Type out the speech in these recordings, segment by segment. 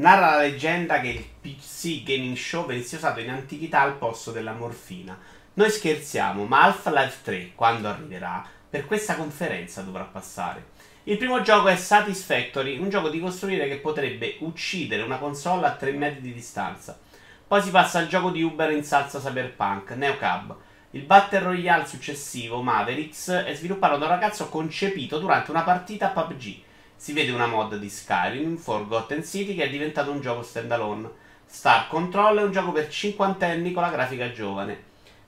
Narra la leggenda che il PC Gaming Show venisse usato in antichità al posto della morfina. Noi scherziamo, ma Half-Life 3, quando arriverà, per questa conferenza dovrà passare. Il primo gioco è Satisfactory, un gioco di costruire che potrebbe uccidere una console a 3 metri di distanza. Poi si passa al gioco di Uber in salsa cyberpunk, Neocab. Il Battle Royale successivo, Mavericks, è sviluppato da un ragazzo concepito durante una partita a PUBG. Si vede una mod di Skyrim, Forgotten City, che è diventato un gioco standalone. Star Control è un gioco per cinquantenni con la grafica giovane.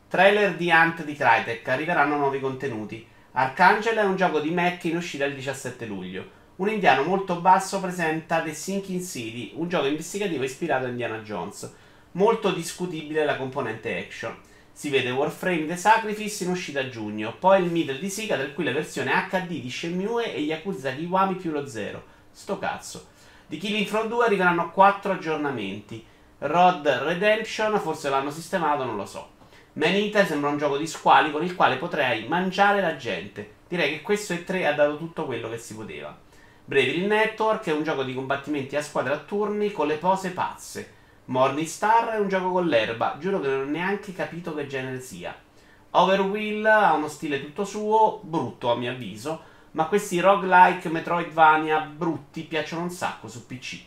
Trailer di Hunt di Crytek, arriveranno nuovi contenuti. Archangel è un gioco di Mac in uscita il 17 luglio. Un indiano molto basso presenta The Sinking City, un gioco investigativo ispirato a Indiana Jones molto discutibile la componente action. Si vede Warframe The Sacrifice in uscita a giugno, poi il middle di Sika, tra cui la versione HD di Shenmue e Yakuza Kiwami più lo zero. Sto cazzo. Di Killing Floor 2 arriveranno 4 aggiornamenti. Rod Redemption, forse l'hanno sistemato, non lo so. Man Eater sembra un gioco di squali con il quale potrei mangiare la gente. Direi che questo E3 ha dato tutto quello che si poteva. Bravely Network è un gioco di combattimenti a squadra a turni con le pose pazze. Morningstar è un gioco con l'erba, giuro che non ho neanche capito che genere sia. Overwheel ha uno stile tutto suo, brutto a mio avviso, ma questi roguelike Metroidvania brutti piacciono un sacco su PC.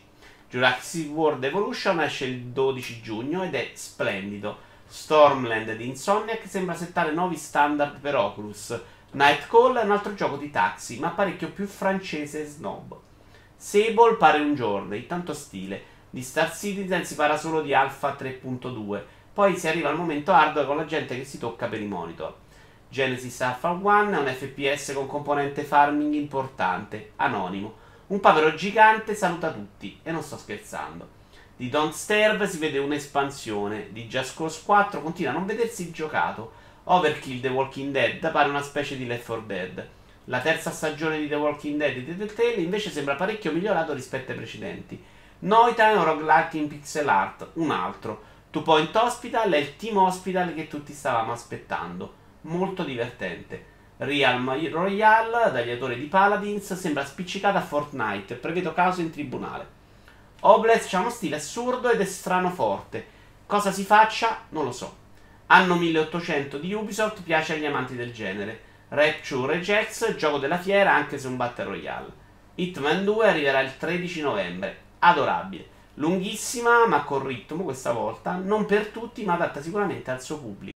Jurassic World Evolution esce il 12 giugno ed è splendido. Stormland di Insomniac sembra settare nuovi standard per Oculus. Nightcall è un altro gioco di taxi, ma parecchio più francese e snob. Sable pare un giorno, tanto stile di Star Citizen si parla solo di Alpha 3.2. Poi si arriva al momento hardware con la gente che si tocca per i monitor. Genesis Alpha 1 è un FPS con componente farming importante, anonimo. Un povero gigante saluta tutti, e non sto scherzando. Di Don't Starve si vede un'espansione, di Just Cause 4 continua a non vedersi giocato. Overkill The Walking Dead pare una specie di Left 4 Dead. La terza stagione di The Walking Dead di Telltale invece sembra parecchio migliorato rispetto ai precedenti. Noita è un roguelike in pixel art, un altro. Two Point Hospital è il team hospital che tutti stavamo aspettando. Molto divertente. Realm Royale, dagli autori di Paladins, sembra spiccicata a Fortnite. Prevedo caso in tribunale. Oblast ha uno stile assurdo ed è strano forte. Cosa si faccia? Non lo so. Anno 1800 di Ubisoft piace agli amanti del genere. Rapture Rejects, gioco della fiera anche se un Battle Royale. Hitman 2 arriverà il 13 novembre adorabile. Lunghissima ma con ritmo questa volta, non per tutti ma adatta sicuramente al suo pubblico.